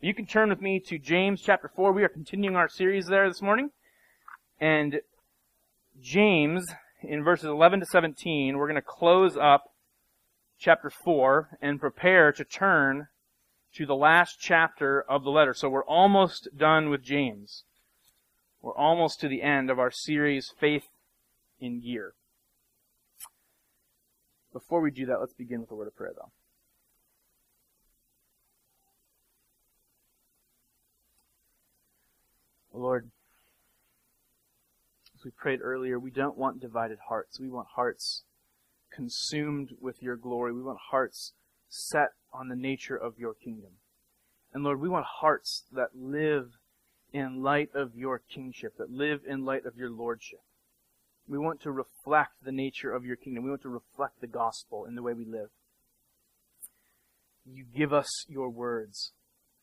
You can turn with me to James chapter 4. We are continuing our series there this morning. And James, in verses 11 to 17, we're going to close up chapter 4 and prepare to turn to the last chapter of the letter. So we're almost done with James. We're almost to the end of our series, Faith in Gear. Before we do that, let's begin with a word of prayer, though. Lord, as we prayed earlier, we don't want divided hearts. We want hearts consumed with your glory. We want hearts set on the nature of your kingdom. And Lord, we want hearts that live in light of your kingship, that live in light of your lordship. We want to reflect the nature of your kingdom. We want to reflect the gospel in the way we live. You give us your words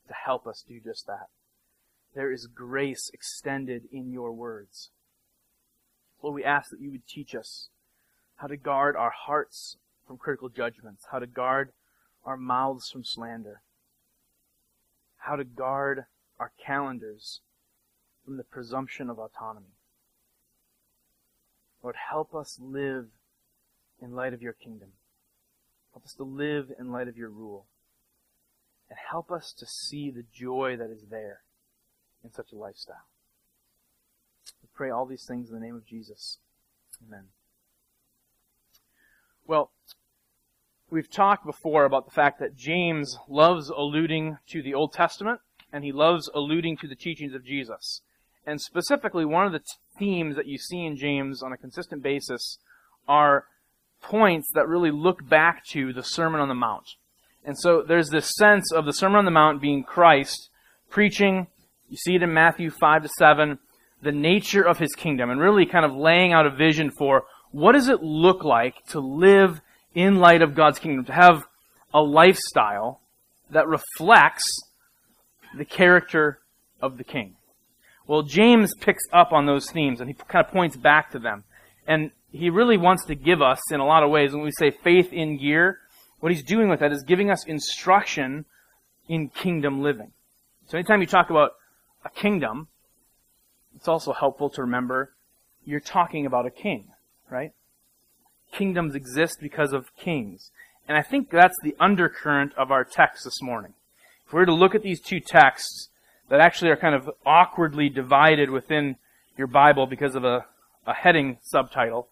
to help us do just that. There is grace extended in your words. Lord, we ask that you would teach us how to guard our hearts from critical judgments, how to guard our mouths from slander, how to guard our calendars from the presumption of autonomy. Lord, help us live in light of your kingdom. Help us to live in light of your rule. And help us to see the joy that is there in such a lifestyle. We pray all these things in the name of Jesus. Amen. Well, we've talked before about the fact that James loves alluding to the Old Testament and he loves alluding to the teachings of Jesus. And specifically, one of the themes that you see in James on a consistent basis are points that really look back to the Sermon on the Mount. And so there's this sense of the Sermon on the Mount being Christ preaching, you see it in Matthew 5 to 7, the nature of his kingdom, and really kind of laying out a vision for what does it look like to live in light of God's kingdom, to have a lifestyle that reflects the character of the king. Well, James picks up on those themes and he kind of points back to them. And he really wants to give us, in a lot of ways, when we say faith in gear, what he's doing with that is giving us instruction in kingdom living. So anytime you talk about a kingdom, it's also helpful to remember you're talking about a king, right? Kingdoms exist because of kings. And I think that's the undercurrent of our text this morning. If we were to look at these two texts that actually are kind of awkwardly divided within your Bible because of a, a heading subtitle,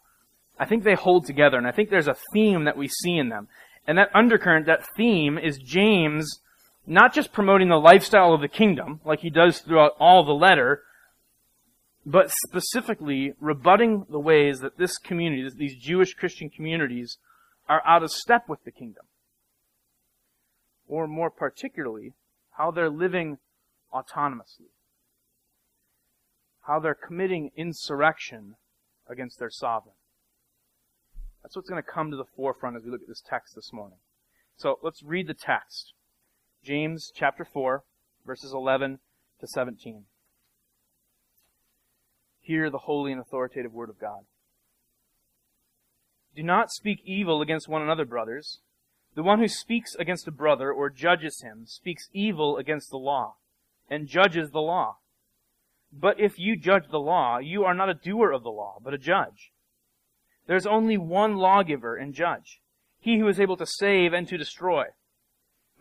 I think they hold together, and I think there's a theme that we see in them. And that undercurrent, that theme, is James not just promoting the lifestyle of the kingdom, like he does throughout all the letter, but specifically rebutting the ways that this community, these Jewish Christian communities, are out of step with the kingdom. Or more particularly, how they're living autonomously. How they're committing insurrection against their sovereign. That's what's going to come to the forefront as we look at this text this morning. So let's read the text. James chapter 4, verses 11 to 17. Hear the holy and authoritative word of God. Do not speak evil against one another, brothers. The one who speaks against a brother or judges him speaks evil against the law and judges the law. But if you judge the law, you are not a doer of the law, but a judge. There is only one lawgiver and judge, he who is able to save and to destroy.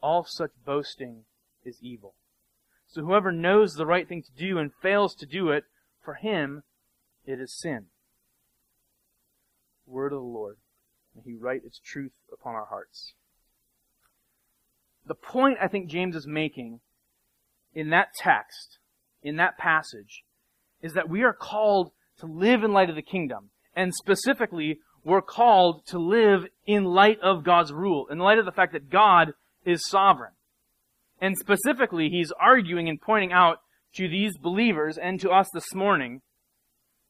All such boasting is evil. So whoever knows the right thing to do and fails to do it, for him it is sin. Word of the Lord. May he write its truth upon our hearts. The point I think James is making in that text, in that passage, is that we are called to live in light of the kingdom. And specifically, we're called to live in light of God's rule, in light of the fact that God is sovereign. And specifically, he's arguing and pointing out to these believers and to us this morning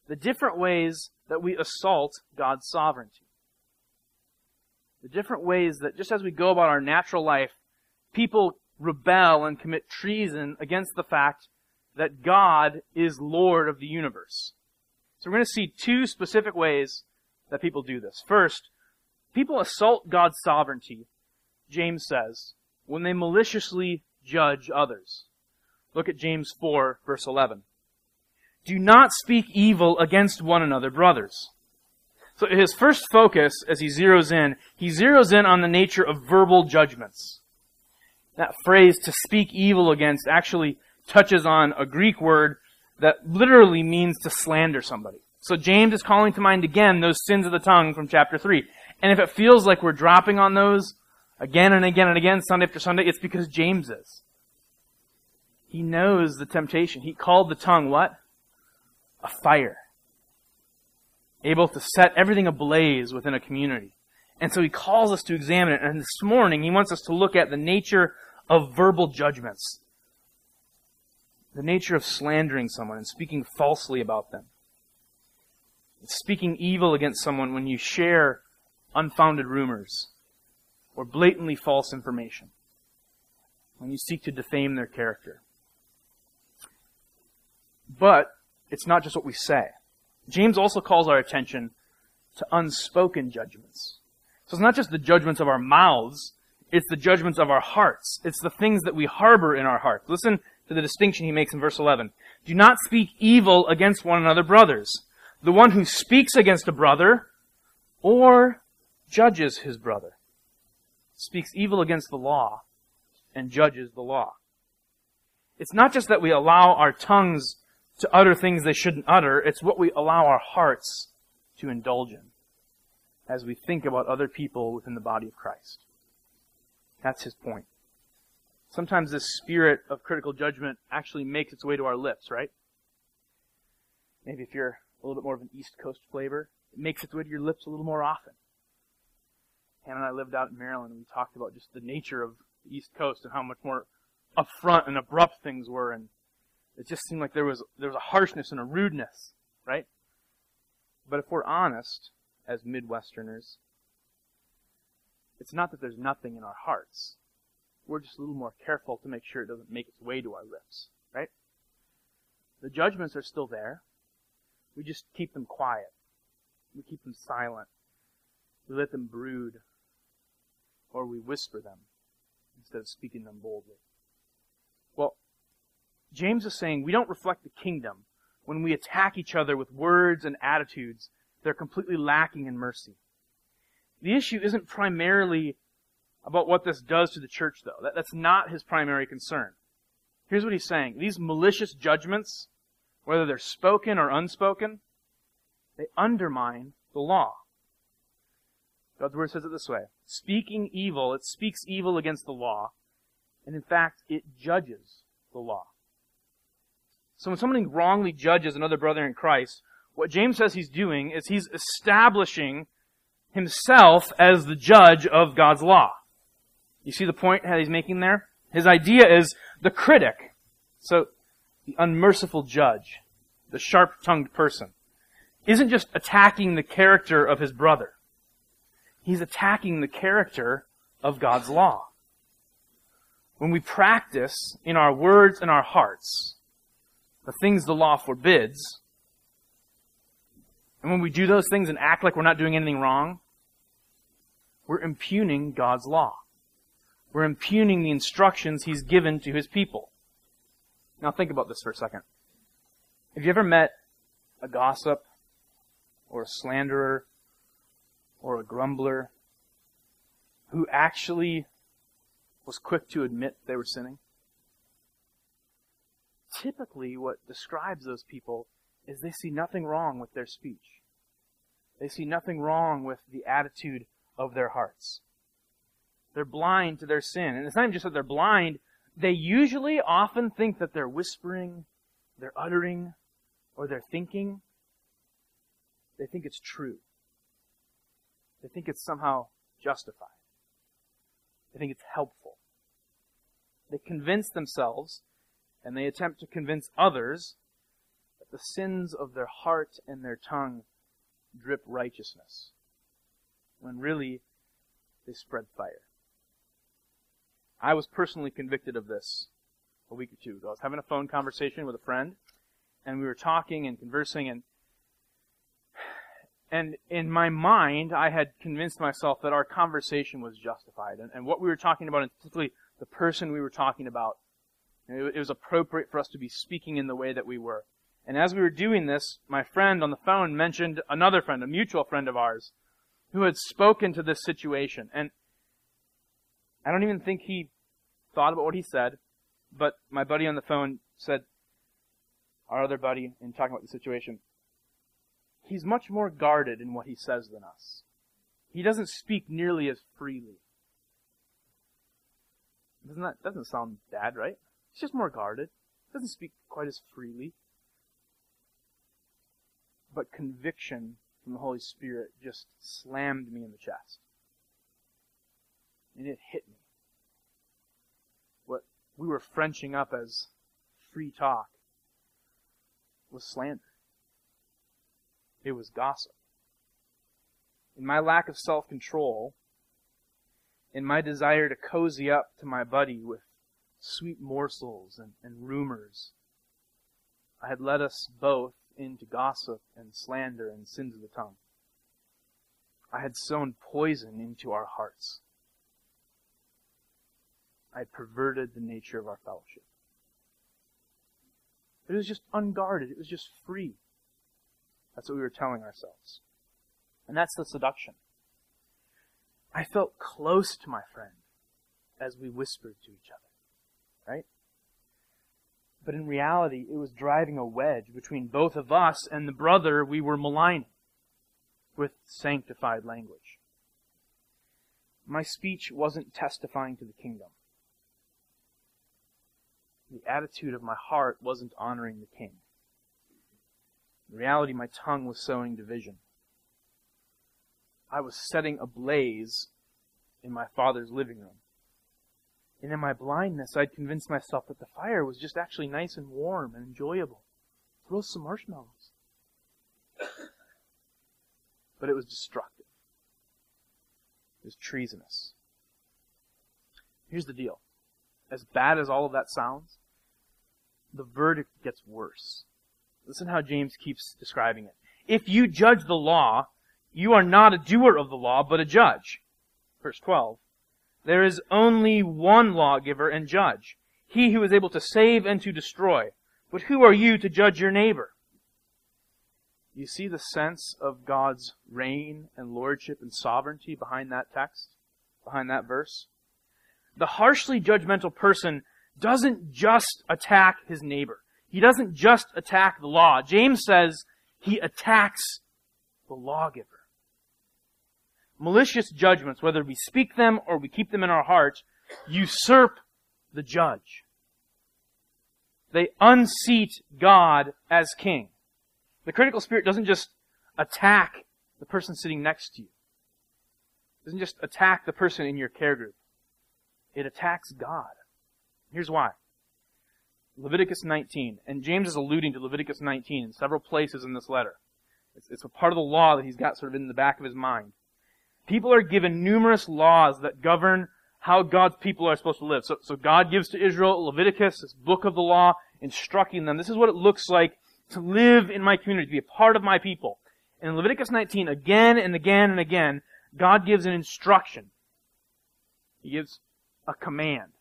the different ways that we assault God's sovereignty. The different ways that just as we go about our natural life, people rebel and commit treason against the fact that God is Lord of the universe. So we're going to see two specific ways that people do this. First, people assault God's sovereignty, James says, when they maliciously judge others. Look at James 4, verse 11. Do not speak evil against one another, brothers. So his first focus, as he zeroes in, he zeroes in on the nature of verbal judgments. That phrase, to speak evil against, actually touches on a Greek word that literally means to slander somebody. So James is calling to mind again those sins of the tongue from chapter 3. And if it feels like we're dropping on those again and again and again, Sunday after Sunday, it's because James is. He knows the temptation. He called the tongue what? A fire. Able to set everything ablaze within a community. And so he calls us to examine it. And this morning, he wants us to look at the nature of verbal judgments. The nature of slandering someone and speaking falsely about them. Speaking evil against someone when you share unfounded rumors or blatantly false information. When you seek to defame their character. But it's not just what we say. James also calls our attention to unspoken judgments. So it's not just the judgments of our mouths, it's the judgments of our hearts. It's the things that we harbor in our hearts. Listen to the distinction he makes in verse 11. Do not speak evil against one another, brothers. The one who speaks against a brother or judges his brother speaks evil against the law and judges the law. It's not just that we allow our tongues to utter things they shouldn't utter, it's what we allow our hearts to indulge in as we think about other people within the body of Christ. That's his point. Sometimes this spirit of critical judgment actually makes its way to our lips, right? Maybe if you're a little bit more of an East Coast flavor, it makes its way to your lips a little more often. Hannah and I lived out in Maryland and we talked about just the nature of the East Coast and how much more upfront and abrupt things were and it just seemed like there was there was a harshness and a rudeness, right? But if we're honest as Midwesterners, it's not that there's nothing in our hearts. We're just a little more careful to make sure it doesn't make its way to our lips, right? The judgments are still there. We just keep them quiet. We keep them silent. We let them brood. Or we whisper them instead of speaking them boldly. Well, James is saying we don't reflect the kingdom when we attack each other with words and attitudes that are completely lacking in mercy. The issue isn't primarily about what this does to the church, though. That, that's not his primary concern. Here's what he's saying. These malicious judgments, whether they're spoken or unspoken, they undermine the law. God's word says it this way. Speaking evil, it speaks evil against the law, and in fact, it judges the law. So when somebody wrongly judges another brother in Christ, what James says he's doing is he's establishing himself as the judge of God's law. You see the point that he's making there? His idea is the critic. So, the unmerciful judge, the sharp-tongued person, isn't just attacking the character of his brother. He's attacking the character of God's law. When we practice in our words and our hearts the things the law forbids, and when we do those things and act like we're not doing anything wrong, we're impugning God's law. We're impugning the instructions He's given to His people. Now think about this for a second. Have you ever met a gossip or a slanderer or a grumbler who actually was quick to admit they were sinning? typically what describes those people is they see nothing wrong with their speech. They see nothing wrong with the attitude of their hearts. They're blind to their sin. And it's not even just that they're blind, they usually often think that they're whispering, they're uttering, or they're thinking. They think it's true. They think it's somehow justified. They think it's helpful. They convince themselves, and they attempt to convince others, that the sins of their heart and their tongue drip righteousness, when really they spread fire. I was personally convicted of this a week or two ago. I was having a phone conversation with a friend, and we were talking and conversing, and and in my mind, I had convinced myself that our conversation was justified, and, and what we were talking about, and particularly the person we were talking about, it, it was appropriate for us to be speaking in the way that we were. And as we were doing this, my friend on the phone mentioned another friend, a mutual friend of ours, who had spoken to this situation. And I don't even think he thought about what he said, but my buddy on the phone said, our other buddy, in talking about the situation, he's much more guarded in what he says than us. He doesn't speak nearly as freely. Doesn't that doesn't sound bad, right? He's just more guarded. Doesn't speak quite as freely. But conviction from the Holy Spirit just slammed me in the chest. And it hit me. What we were Frenching up as free talk was slander. It was gossip. In my lack of self control, in my desire to cozy up to my buddy with sweet morsels and, and rumors, I had led us both into gossip and slander and sins of the tongue. I had sown poison into our hearts. I had perverted the nature of our fellowship. It was just unguarded. It was just free. That's what we were telling ourselves. And that's the seduction. I felt close to my friend as we whispered to each other. Right? But in reality, it was driving a wedge between both of us and the brother we were maligning with sanctified language. My speech wasn't testifying to the kingdom. The attitude of my heart wasn't honoring the king. In reality, my tongue was sowing division. I was setting a blaze in my father's living room. And in my blindness, I'd convinced myself that the fire was just actually nice and warm and enjoyable. Throw some marshmallows. but it was destructive. It was treasonous. Here's the deal. As bad as all of that sounds, the verdict gets worse. Listen how James keeps describing it. If you judge the law, you are not a doer of the law, but a judge. Verse 12. There is only one lawgiver and judge, he who is able to save and to destroy. But who are you to judge your neighbor? You see the sense of God's reign and lordship and sovereignty behind that text, behind that verse? The harshly judgmental person doesn't just attack his neighbor. He doesn't just attack the law. James says he attacks the lawgiver. Malicious judgments, whether we speak them or we keep them in our hearts, usurp the judge. They unseat God as king. The critical spirit doesn't just attack the person sitting next to you. It doesn't just attack the person in your care group. It attacks God. Here's why. Leviticus 19. And James is alluding to Leviticus 19 in several places in this letter. It's, it's a part of the law that he's got sort of in the back of his mind. People are given numerous laws that govern how God's people are supposed to live. So, so God gives to Israel Leviticus, this book of the law, instructing them. This is what it looks like to live in my community, to be a part of my people. And in Leviticus 19, again and again and again, God gives an instruction. He gives a command.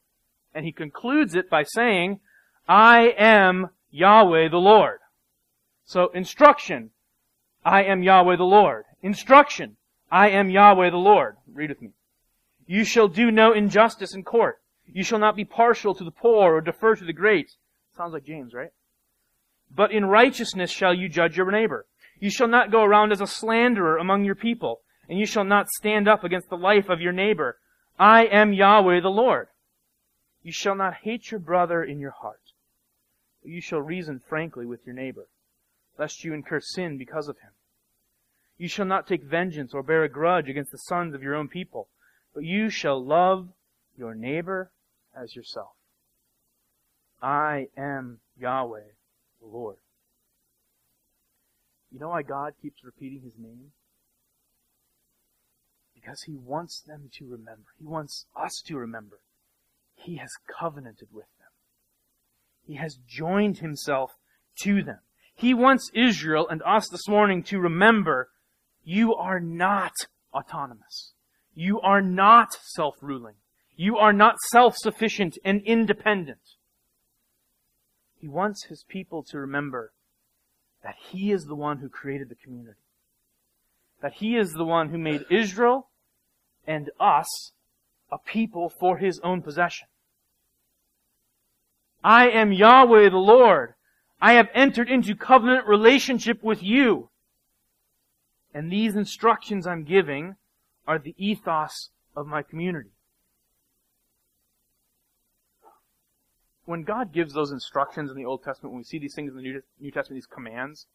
And he concludes it by saying, I am Yahweh the Lord. So instruction, I am Yahweh the Lord. Instruction, I am Yahweh the Lord. Read with me. You shall do no injustice in court. You shall not be partial to the poor or defer to the great. Sounds like James, right? But in righteousness shall you judge your neighbor. You shall not go around as a slanderer among your people, and you shall not stand up against the life of your neighbor. I am Yahweh the Lord. You shall not hate your brother in your heart you shall reason frankly with your neighbor, lest you incur sin because of him. You shall not take vengeance or bear a grudge against the sons of your own people, but you shall love your neighbor as yourself. I am Yahweh, the Lord. You know why God keeps repeating his name? Because he wants them to remember. He wants us to remember. He has covenanted with them. He has joined himself to them. He wants Israel and us this morning to remember you are not autonomous. You are not self-ruling. You are not self-sufficient and independent. He wants his people to remember that he is the one who created the community. That he is the one who made Israel and us a people for his own possession. I am Yahweh the Lord. I have entered into covenant relationship with you. And these instructions I'm giving are the ethos of my community. When God gives those instructions in the Old Testament, when we see these things in the New Testament, these commands,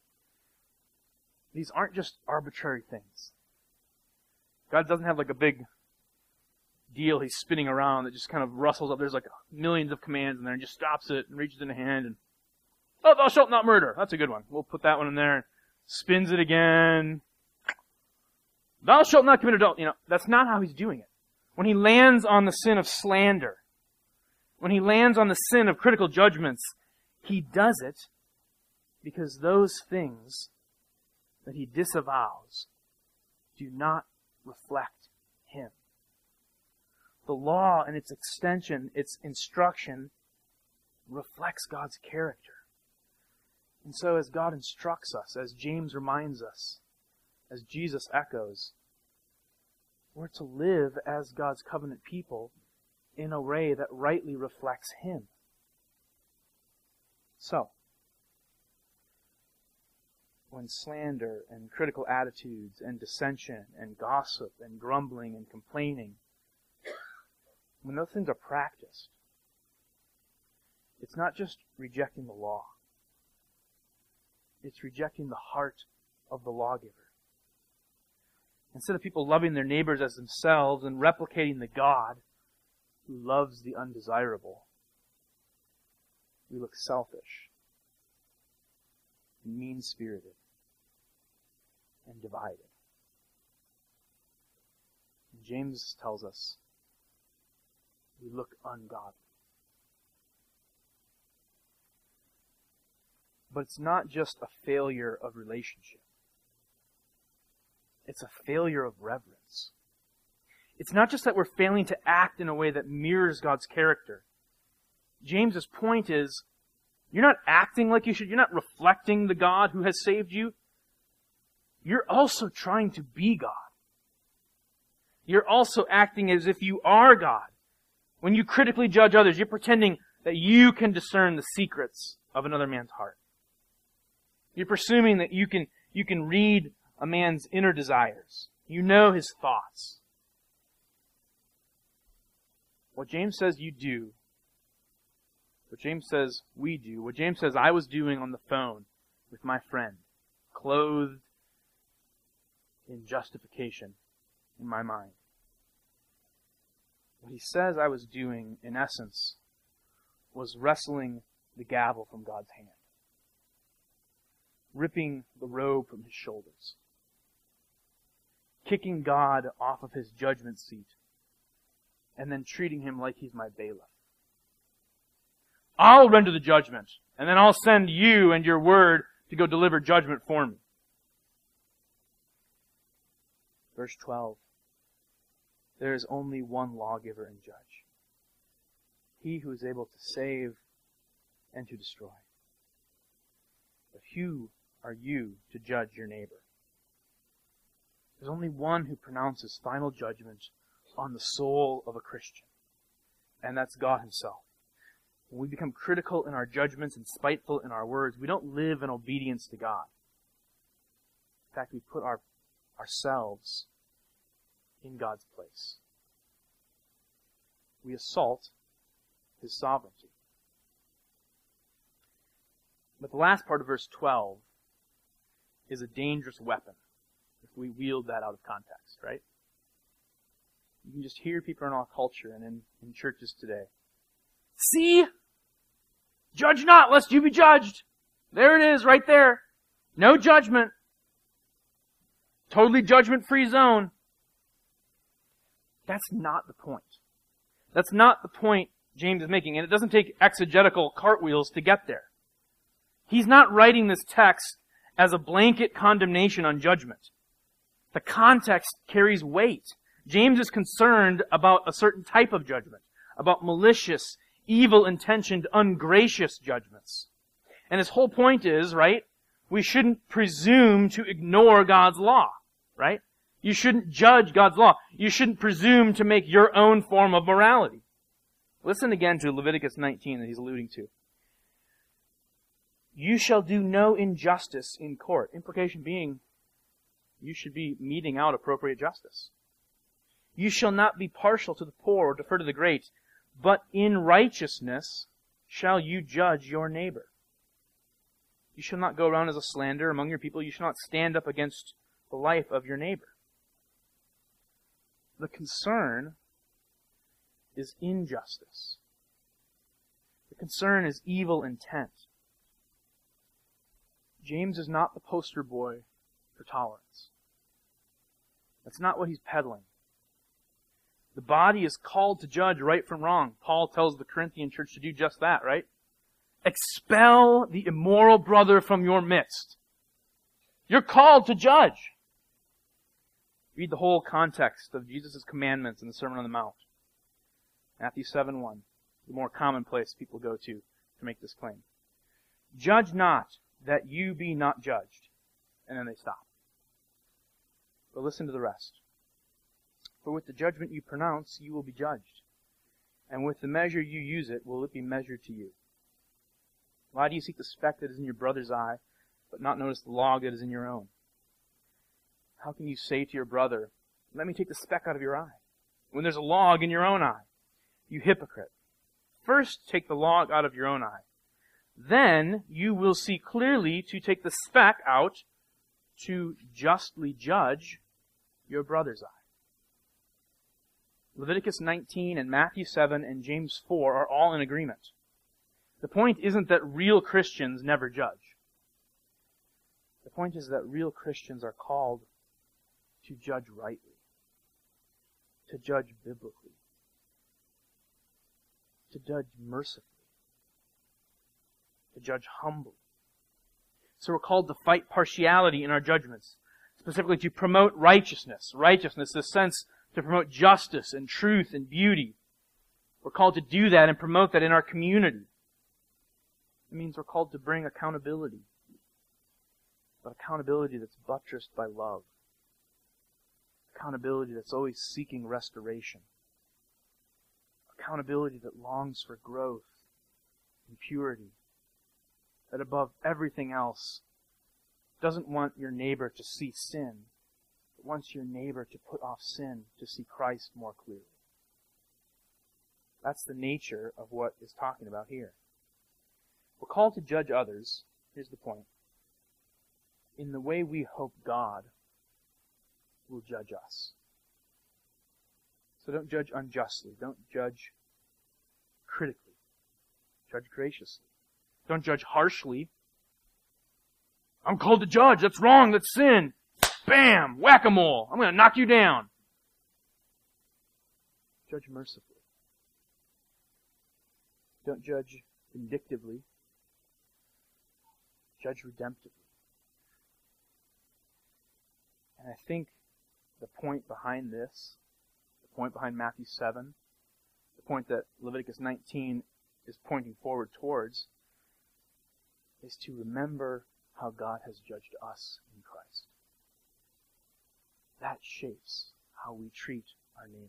these aren't just arbitrary things. God doesn't have like a big deal he's spinning around that just kind of rustles up. There's like millions of commands in there and just stops it and reaches in a hand and, oh, thou shalt not murder. That's a good one. We'll put that one in there. Spins it again. Thou shalt not commit adultery. You know, that's not how he's doing it. When he lands on the sin of slander, when he lands on the sin of critical judgments, he does it because those things that he disavows do not reflect him the law and its extension, its instruction, reflects God's character. And so as God instructs us, as James reminds us, as Jesus echoes, we're to live as God's covenant people in a way that rightly reflects Him. So, when slander and critical attitudes and dissension and gossip and grumbling and complaining when those things are practiced, it's not just rejecting the law. It's rejecting the heart of the lawgiver. Instead of people loving their neighbors as themselves and replicating the God who loves the undesirable, we look selfish and mean spirited and divided. James tells us we look ungodly. But it's not just a failure of relationship. It's a failure of reverence. It's not just that we're failing to act in a way that mirrors God's character. James's point is, you're not acting like you should. You're not reflecting the God who has saved you. You're also trying to be God. You're also acting as if you are God. When you critically judge others, you're pretending that you can discern the secrets of another man's heart. You're presuming that you can, you can read a man's inner desires. You know his thoughts. What James says you do, what James says we do, what James says I was doing on the phone with my friend, clothed in justification in my mind. What he says I was doing, in essence, was wrestling the gavel from God's hand, ripping the robe from his shoulders, kicking God off of his judgment seat, and then treating him like he's my bailiff. I'll render the judgment, and then I'll send you and your word to go deliver judgment for me. Verse 12 there is only one lawgiver and judge. He who is able to save and to destroy. But who are you to judge your neighbor? There's only one who pronounces final judgment on the soul of a Christian, and that's God Himself. When we become critical in our judgments and spiteful in our words, we don't live in obedience to God. In fact, we put our, ourselves in God's place. We assault his sovereignty. But the last part of verse 12 is a dangerous weapon if we wield that out of context, right? You can just hear people in our culture and in, in churches today. See? Judge not, lest you be judged. There it is, right there. No judgment. Totally judgment free zone. That's not the point. That's not the point James is making, and it doesn't take exegetical cartwheels to get there. He's not writing this text as a blanket condemnation on judgment. The context carries weight. James is concerned about a certain type of judgment, about malicious, evil intentioned, ungracious judgments. And his whole point is, right, we shouldn't presume to ignore God's law, right? You shouldn't judge God's law. You shouldn't presume to make your own form of morality. Listen again to Leviticus 19 that he's alluding to. You shall do no injustice in court. Implication being, you should be meting out appropriate justice. You shall not be partial to the poor or defer to the great, but in righteousness shall you judge your neighbor. You shall not go around as a slander among your people. You shall not stand up against the life of your neighbor. The concern is injustice. The concern is evil intent. James is not the poster boy for tolerance. That's not what he's peddling. The body is called to judge right from wrong. Paul tells the Corinthian church to do just that, right? Expel the immoral brother from your midst. You're called to judge. Read the whole context of Jesus' commandments in the Sermon on the Mount. Matthew 7 1, the more commonplace people go to to make this claim. Judge not that you be not judged. And then they stop. But listen to the rest. For with the judgment you pronounce, you will be judged. And with the measure you use it, will it be measured to you. Why do you seek the speck that is in your brother's eye, but not notice the log that is in your own? How can you say to your brother, Let me take the speck out of your eye, when there's a log in your own eye? you hypocrite. First take the log out of your own eye. Then you will see clearly to take the speck out to justly judge your brother's eye. Leviticus 19 and Matthew 7 and James 4 are all in agreement. The point isn't that real Christians never judge. The point is that real Christians are called to judge rightly, to judge biblically to judge mercifully, to judge humbly. So we're called to fight partiality in our judgments, specifically to promote righteousness. Righteousness, the sense to promote justice and truth and beauty. We're called to do that and promote that in our community. It means we're called to bring accountability, but accountability that's buttressed by love. Accountability that's always seeking restoration accountability that longs for growth and purity, that above everything else doesn't want your neighbor to see sin, but wants your neighbor to put off sin to see Christ more clearly. That's the nature of what is talking about here. We're called to judge others, here's the point, in the way we hope God will judge us. So don't judge unjustly. Don't judge critically. Judge graciously. Don't judge harshly. I'm called to judge. That's wrong. That's sin. Bam! Whack-a-mole. I'm going to knock you down. Judge mercifully. Don't judge vindictively. Judge redemptively. And I think the point behind this the point behind Matthew 7, the point that Leviticus 19 is pointing forward towards, is to remember how God has judged us in Christ. That shapes how we treat our neighbor.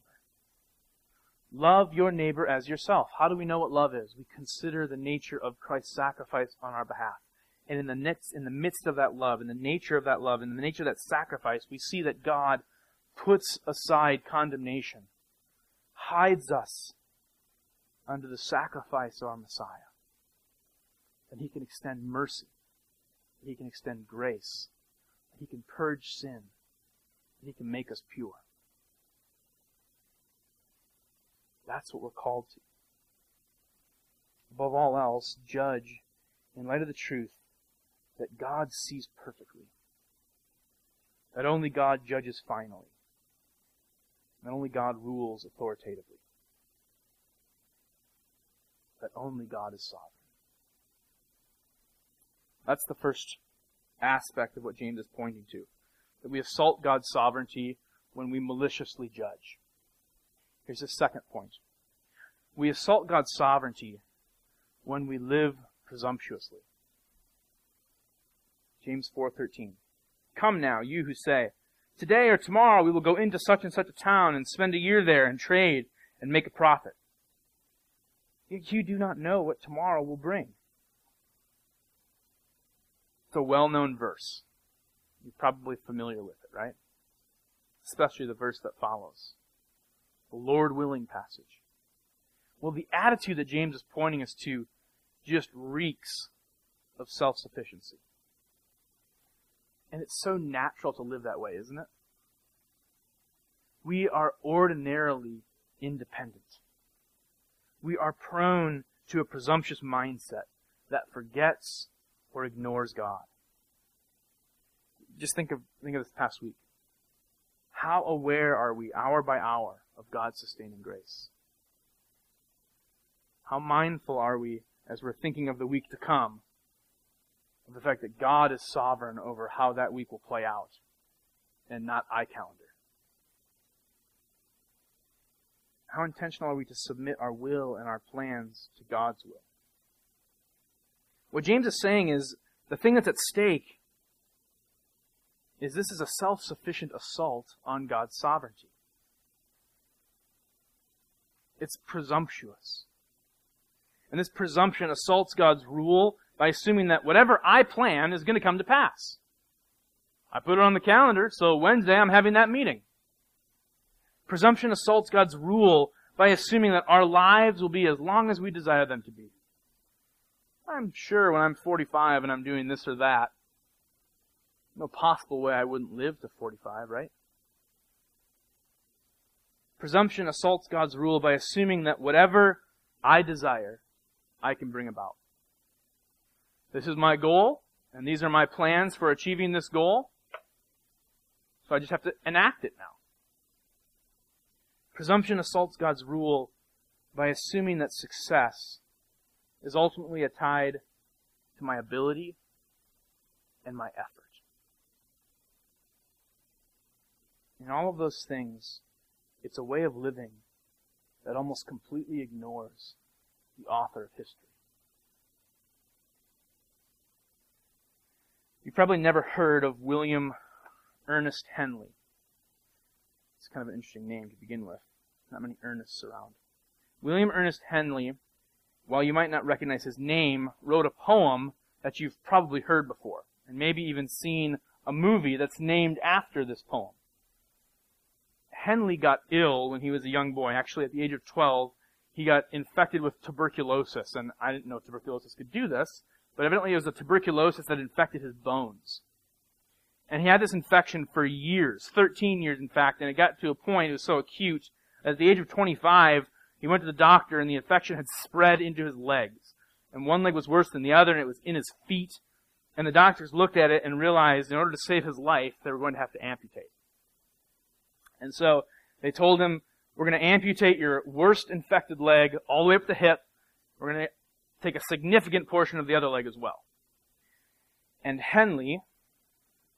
Love your neighbor as yourself. How do we know what love is? We consider the nature of Christ's sacrifice on our behalf. And in the midst, in the midst of that love, in the nature of that love, in the nature of that sacrifice, we see that God puts aside condemnation, hides us under the sacrifice of our Messiah. And He can extend mercy. He can extend grace. He can purge sin. He can make us pure. That's what we're called to. above all else, judge in light of the truth that God sees perfectly. That only God judges finally. That only God rules authoritatively. That only God is sovereign. That's the first aspect of what James is pointing to. That we assault God's sovereignty when we maliciously judge. Here's the second point. We assault God's sovereignty when we live presumptuously. James 4:13. Come now, you who say, today or tomorrow we will go into such and such a town and spend a year there and trade and make a profit. Yet you do not know what tomorrow will bring. It's a well-known verse. You're probably familiar with it, right? Especially the verse that follows. The Lord willing passage. Well, the attitude that James is pointing us to just reeks of self-sufficiency. And it's so natural to live that way, isn't it? We are ordinarily independent. We are prone to a presumptuous mindset that forgets or ignores God. Just think of, think of this past week. How aware are we, hour by hour, of God's sustaining grace? How mindful are we as we're thinking of the week to come, of the fact that God is sovereign over how that week will play out, and not iCalendar? How intentional are we to submit our will and our plans to God's will? What James is saying is the thing that's at stake is this is a self-sufficient assault on God's sovereignty. It's presumptuous. And this presumption assaults God's rule by assuming that whatever I plan is going to come to pass. I put it on the calendar, so Wednesday I'm having that meeting. Presumption assaults God's rule by assuming that our lives will be as long as we desire them to be. I'm sure when I'm 45 and I'm doing this or that, no possible way I wouldn't live to 45, right? Presumption assaults God's rule by assuming that whatever I desire, I can bring about. This is my goal, and these are my plans for achieving this goal. So I just have to enact it now. Presumption assaults God's rule by assuming that success is ultimately tied to my ability and my effort. In all of those things, it's a way of living that almost completely ignores the author of history. You've probably never heard of William Ernest Henley. It's kind of an interesting name to begin with. Not many Ernests around. William Ernest Henley while you might not recognize his name, wrote a poem that you've probably heard before, and maybe even seen a movie that's named after this poem. Henley got ill when he was a young boy. Actually, at the age of 12, he got infected with tuberculosis, and I didn't know tuberculosis could do this, but evidently it was a tuberculosis that infected his bones. And he had this infection for years, 13 years in fact, and it got to a point, it was so acute, at the age of 25, he went to the doctor and the infection had spread into his legs. And one leg was worse than the other and it was in his feet. And the doctors looked at it and realized in order to save his life, they were going to have to amputate. And so they told him, we're going to amputate your worst infected leg all the way up the hip. We're going to take a significant portion of the other leg as well. And Henley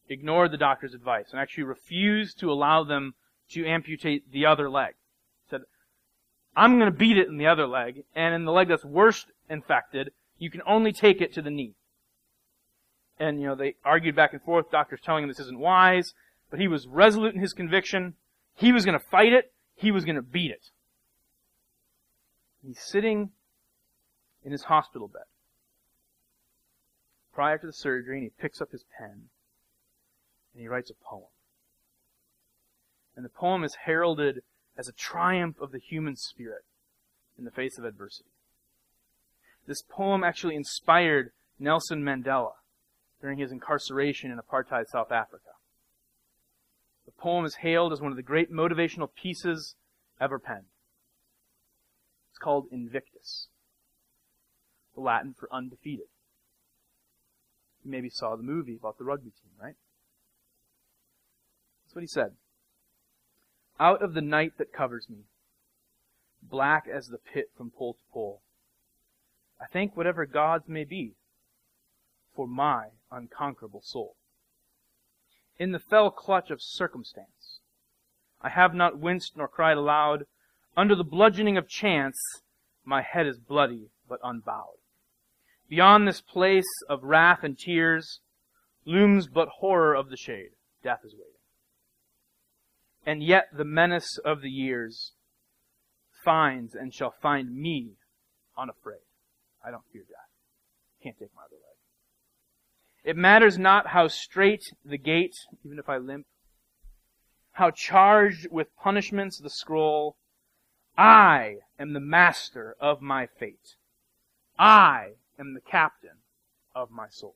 ignored the doctor's advice and actually refused to allow them to amputate the other leg. Said, I'm going to beat it in the other leg, and in the leg that's worst infected, you can only take it to the knee. And, you know, they argued back and forth, doctors telling him this isn't wise, but he was resolute in his conviction. He was going to fight it. He was going to beat it. He's sitting in his hospital bed prior to the surgery, and he picks up his pen and he writes a poem. And the poem is heralded as a triumph of the human spirit in the face of adversity. This poem actually inspired Nelson Mandela during his incarceration in apartheid South Africa. The poem is hailed as one of the great motivational pieces ever penned. It's called Invictus. The Latin for undefeated. You maybe saw the movie about the rugby team, right? That's what he said. Out of the night that covers me, black as the pit from pole to pole, I thank whatever gods may be for my unconquerable soul. In the fell clutch of circumstance, I have not winced nor cried aloud. Under the bludgeoning of chance, my head is bloody but unbowed. Beyond this place of wrath and tears looms but horror of the shade. Death is waiting. And yet the menace of the years finds and shall find me unafraid. I don't fear death. Can't take my other leg. It matters not how straight the gate, even if I limp, how charged with punishments the scroll. I am the master of my fate. I am the captain of my soul.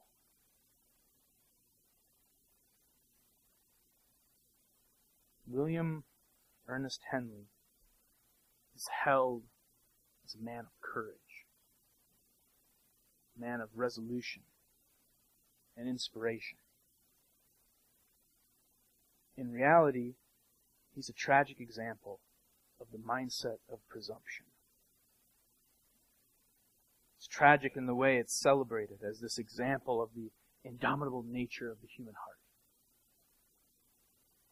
William Ernest Henley is held as a man of courage, a man of resolution and inspiration. In reality, he's a tragic example of the mindset of presumption. It's tragic in the way it's celebrated as this example of the indomitable nature of the human heart.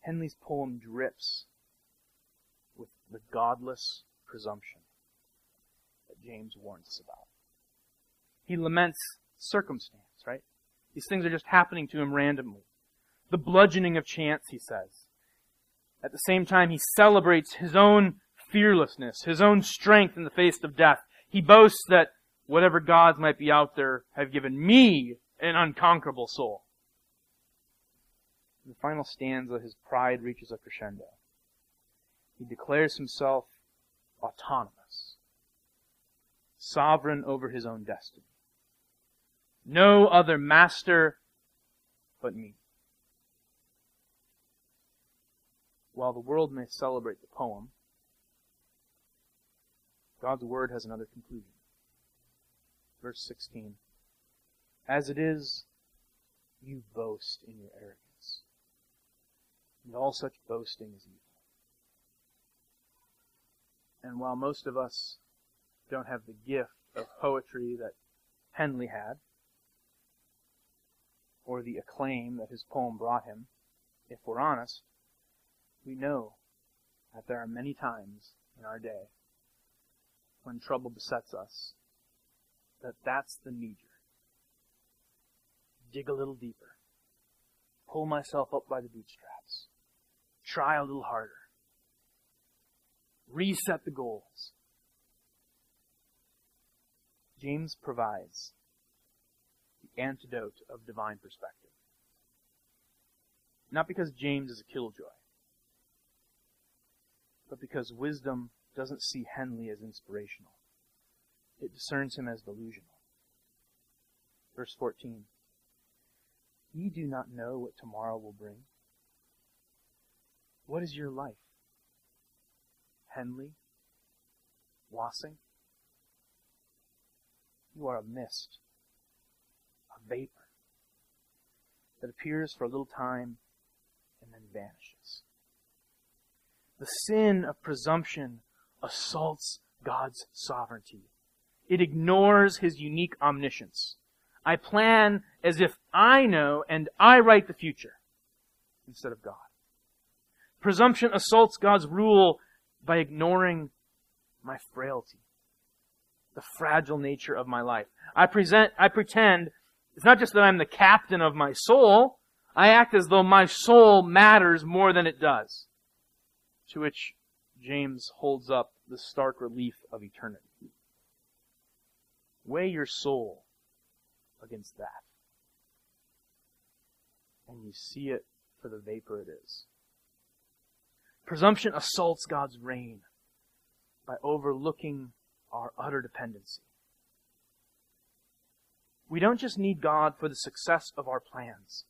Henley's poem drips with the godless presumption that James warns us about. He laments circumstance, right? These things are just happening to him randomly. The bludgeoning of chance, he says. At the same time, he celebrates his own fearlessness, his own strength in the face of death. He boasts that whatever gods might be out there have given me an unconquerable soul. In the final stanza, his pride reaches a crescendo. He declares himself autonomous, sovereign over his own destiny. No other master but me. While the world may celebrate the poem, God's word has another conclusion verse 16. As it is, you boast in your arrogance. And all such boasting is evil. And while most of us don't have the gift of poetry that Henley had, or the acclaim that his poem brought him, if we're honest, we know that there are many times in our day when trouble besets us that that's the knee jerk. Dig a little deeper. Pull myself up by the bootstraps. Try a little harder. Reset the goals. James provides the antidote of divine perspective. Not because James is a killjoy, but because wisdom doesn't see Henley as inspirational it discerns him as delusional. Verse 14. Ye do not know what tomorrow will bring. What is your life? Henley? Wassing? You are a mist, a vapor that appears for a little time and then vanishes. The sin of presumption assaults God's sovereignty it ignores his unique omniscience. I plan as if I know and I write the future instead of God. Presumption assaults God's rule by ignoring my frailty, the fragile nature of my life. I present, I pretend it's not just that I'm the captain of my soul, I act as though my soul matters more than it does. To which James holds up the stark relief of eternity. Weigh your soul against that. And you see it for the vapor it is. Presumption assaults God's reign by overlooking our utter dependency. We don't just need God for the success of our plans.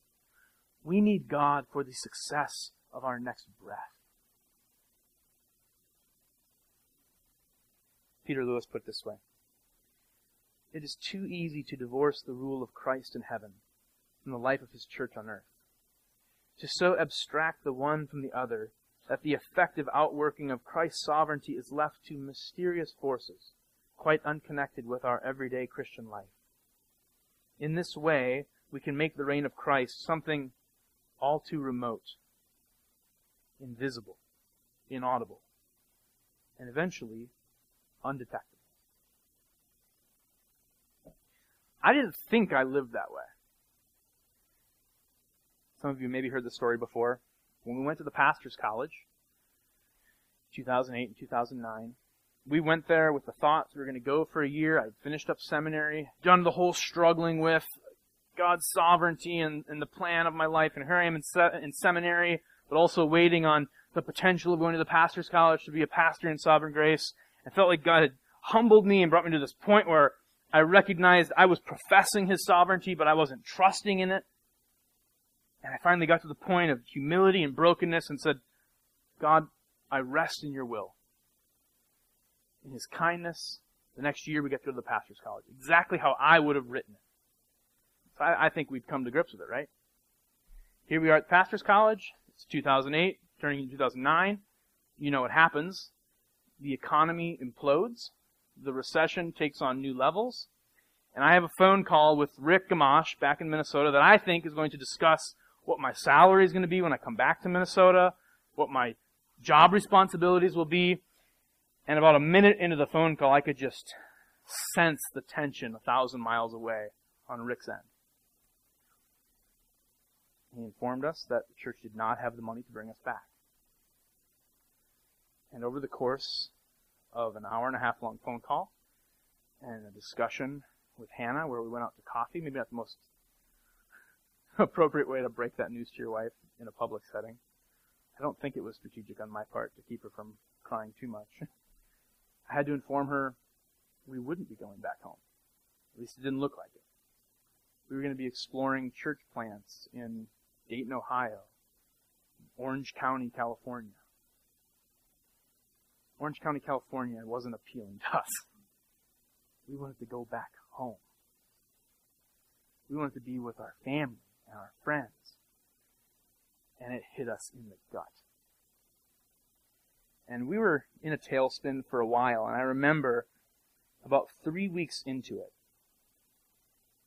We need God for the success of our next breath. Peter Lewis put it this way It is too easy to divorce the rule of Christ in heaven from the life of his church on earth. To so abstract the one from the other that the effective outworking of Christ's sovereignty is left to mysterious forces, quite unconnected with our everyday Christian life. In this way, we can make the reign of Christ something all too remote, invisible, inaudible, and eventually undetectable. I didn't think I lived that way. Some of you maybe heard the story before. When we went to the pastor's college, 2008 and 2009, we went there with the thoughts we were going to go for a year. I'd finished up seminary, done the whole struggling with God's sovereignty and, and the plan of my life, and here I am in, se- in seminary, but also waiting on the potential of going to the pastor's college to be a pastor in sovereign grace. I felt like God had humbled me and brought me to this point where I recognized I was professing His sovereignty, but I wasn't trusting in it. And I finally got to the point of humility and brokenness and said, God, I rest in your will. In his kindness, the next year we get to go to the pastor's college. Exactly how I would have written it. So I, I think we've come to grips with it, right? Here we are at pastor's college. It's 2008, turning into 2009. You know what happens. The economy implodes. The recession takes on new levels. And I have a phone call with Rick Gamache back in Minnesota that I think is going to discuss what my salary is going to be when I come back to Minnesota, what my job responsibilities will be. And about a minute into the phone call, I could just sense the tension a thousand miles away on Rick's end. He informed us that the church did not have the money to bring us back. And over the course of an hour and a half long phone call and a discussion with Hannah where we went out to coffee, maybe not the most appropriate way to break that news to your wife in a public setting. I don't think it was strategic on my part to keep her from crying too much. I had to inform her we wouldn't be going back home. At least it didn't look like it. We were going to be exploring church plants in Dayton, Ohio, Orange County, California. Orange County, California wasn't appealing to us. We wanted to go back home. We wanted to be with our family and our friends. And it hit us in the gut. And we were in a tailspin for a while, and I remember about three weeks into it,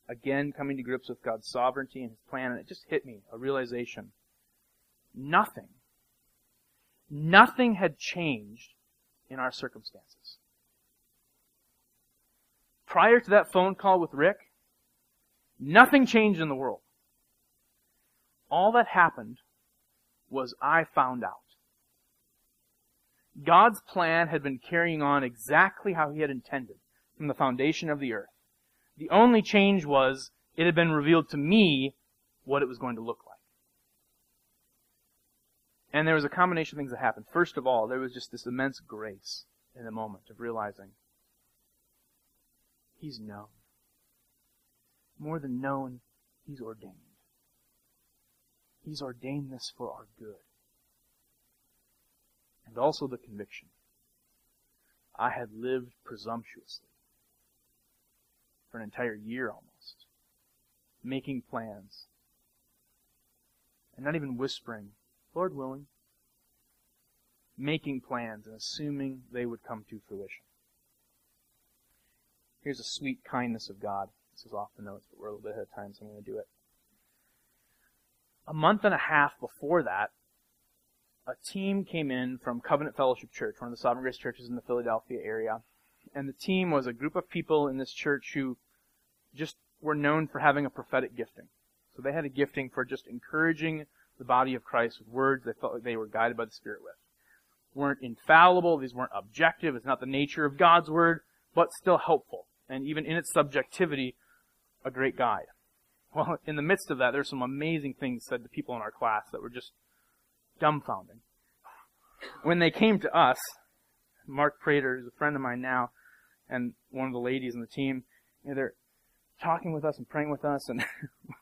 again coming to grips with God's sovereignty and His plan, and it just hit me, a realization. Nothing, nothing had changed in our circumstances. Prior to that phone call with Rick, nothing changed in the world. All that happened was I found out. God's plan had been carrying on exactly how He had intended from the foundation of the earth. The only change was it had been revealed to me what it was going to look like. And there was a combination of things that happened. First of all, there was just this immense grace in the moment of realizing He's known. More than known, He's ordained. He's ordained this for our good. And also the conviction. I had lived presumptuously for an entire year almost, making plans, and not even whispering, Lord willing, making plans and assuming they would come to fruition. Here's a sweet kindness of God. This is off the notes, but we're a little bit ahead of time, so I'm going to do it a month and a half before that, a team came in from Covenant Fellowship Church, one of the Sovereign Grace churches in the Philadelphia area. And the team was a group of people in this church who just were known for having a prophetic gifting. So they had a gifting for just encouraging the body of Christ with words they felt like they were guided by the Spirit with. Weren't infallible, these weren't objective, it's not the nature of God's word, but still helpful. And even in its subjectivity, a great guide. Well, in the midst of that, there's some amazing things said to people in our class that were just dumbfounding. When they came to us, Mark Prater is a friend of mine now, and one of the ladies in the team, you know, they're talking with us and praying with us, and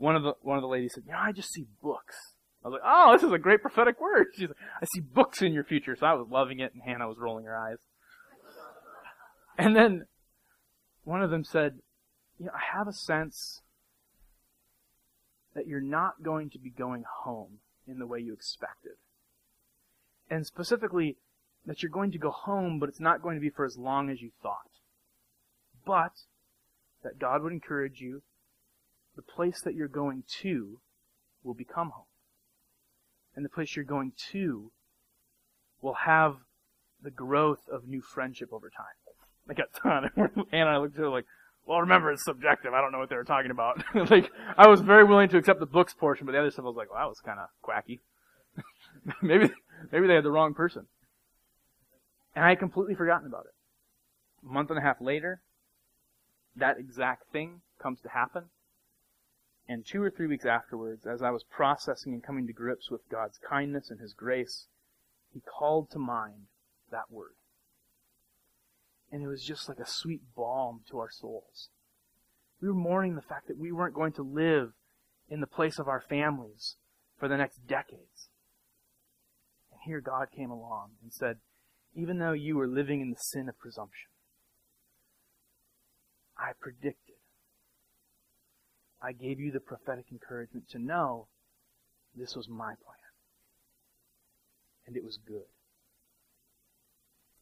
one of the one of the ladies said, "You know, I just see books." I was like, "Oh, this is a great prophetic word." She's like, "I see books in your future," so I was loving it, and Hannah was rolling her eyes. And then one of them said, You know, I have a sense that you're not going to be going home in the way you expected. And specifically, that you're going to go home, but it's not going to be for as long as you thought. But that God would encourage you, the place that you're going to will become home. And the place you're going to will have the growth of new friendship over time. I got done. and I looked at her like, well, remember, it's subjective. I don't know what they were talking about. like, I was very willing to accept the books portion, but the other stuff I was like, well, that was kind of quacky. maybe, maybe they had the wrong person. And I had completely forgotten about it. A month and a half later, that exact thing comes to happen. And two or three weeks afterwards, as I was processing and coming to grips with God's kindness and His grace, He called to mind that word. And it was just like a sweet balm to our souls. We were mourning the fact that we weren't going to live in the place of our families for the next decades. And here God came along and said, even though you were living in the sin of presumption, I predicted. I gave you the prophetic encouragement to know this was my plan. And it was good.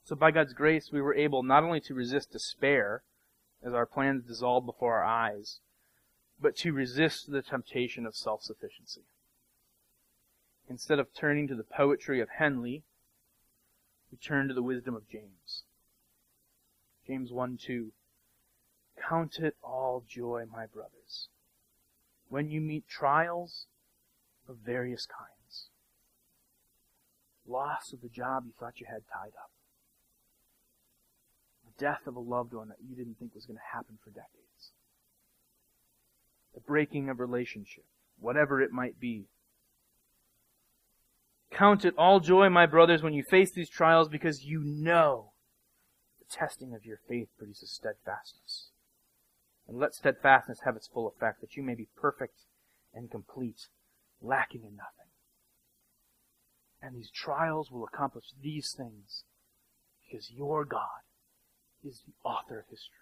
So by God's grace, we were able not only to resist despair as our plans dissolved before our eyes, but to resist the temptation of self-sufficiency. Instead of turning to the poetry of Henley, we turn to the wisdom of James. James 1 2. Count it all joy, my brothers, when you meet trials of various kinds. Loss of the job you thought you had tied up The death of a loved one that you didn't think was going to happen for decades. The breaking of relationship, whatever it might be. Count it all joy, my brothers, when you face these trials because you know the testing of your faith produces steadfastness. And let steadfastness have its full effect, that you may be perfect and complete, lacking in nothing. And these trials will accomplish these things because your God is the author of history.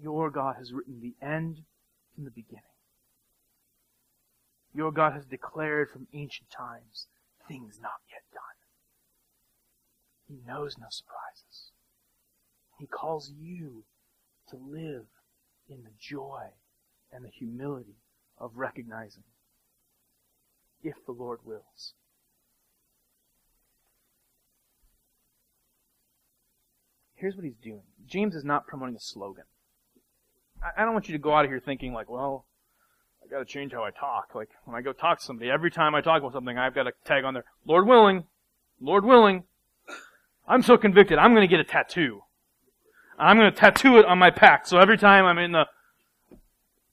Your God has written the end from the beginning. Your God has declared from ancient times things not yet done. He knows no surprises. He calls you to live in the joy and the humility of recognizing if the Lord wills. here's what he's doing. James is not promoting a slogan. I, don't want you to go out of here thinking like, well, I gotta change how I talk. Like, when I go talk to somebody, every time I talk about something, I've got to tag on there, Lord willing, Lord willing. I'm so convicted, I'm gonna get a tattoo. I'm gonna tattoo it on my pack, so every time I'm in the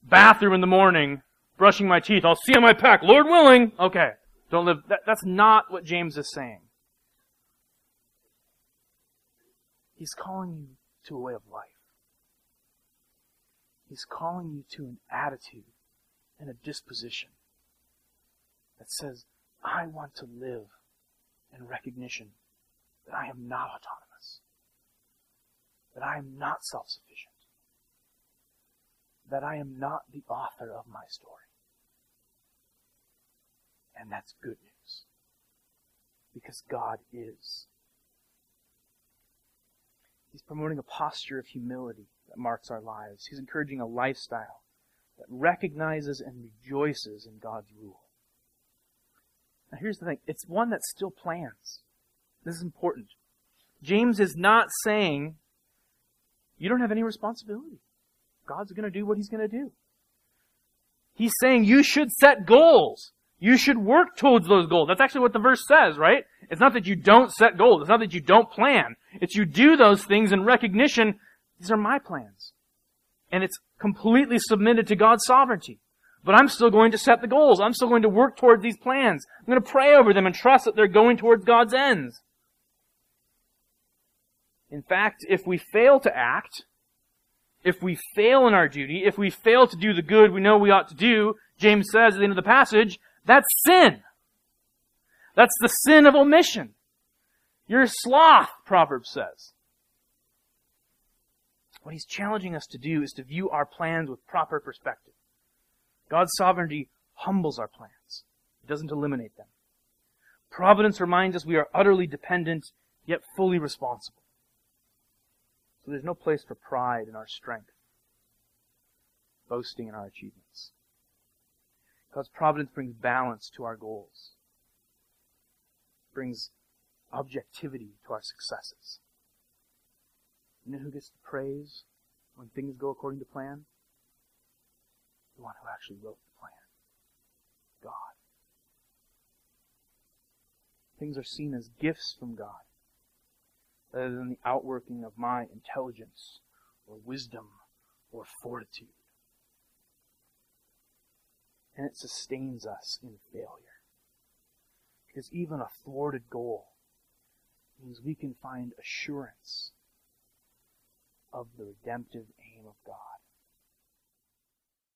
bathroom in the morning, brushing my teeth, I'll see on my pack, Lord willing. Okay. Don't live, that, that's not what James is saying. He's calling you to a way of life. He's calling you to an attitude and a disposition that says, I want to live in recognition that I am not autonomous, that I am not self-sufficient, that I am not the author of my story. And that's good news. Because God is. He's promoting a posture of humility that marks our lives. He's encouraging a lifestyle that recognizes and rejoices in God's rule. Now here's the thing. It's one that still plans. This is important. James is not saying you don't have any responsibility. God's going to do what he's going to do. He's saying you should set goals. You should work towards those goals. That's actually what the verse says, right? It's not that you don't set goals. It's not that you don't plan. It's you do those things in recognition, these are my plans. And it's completely submitted to God's sovereignty. But I'm still going to set the goals. I'm still going to work toward these plans. I'm going to pray over them and trust that they're going towards God's ends. In fact, if we fail to act, if we fail in our duty, if we fail to do the good we know we ought to do, James says at the end of the passage, that's sin. That's the sin of omission. You're sloth, Proverbs says. What he's challenging us to do is to view our plans with proper perspective. God's sovereignty humbles our plans. It doesn't eliminate them. Providence reminds us we are utterly dependent, yet fully responsible. There's no place for pride in our strength, boasting in our achievements. Because providence brings balance to our goals, brings objectivity to our successes. You know who gets the praise when things go according to plan? The one who actually wrote the plan. God. Things are seen as gifts from God, rather than the outworking of my intelligence or wisdom or fortitude. And it sustains us in failure. Because even a thwarted goal means we can find assurance of the redemptive aim of God.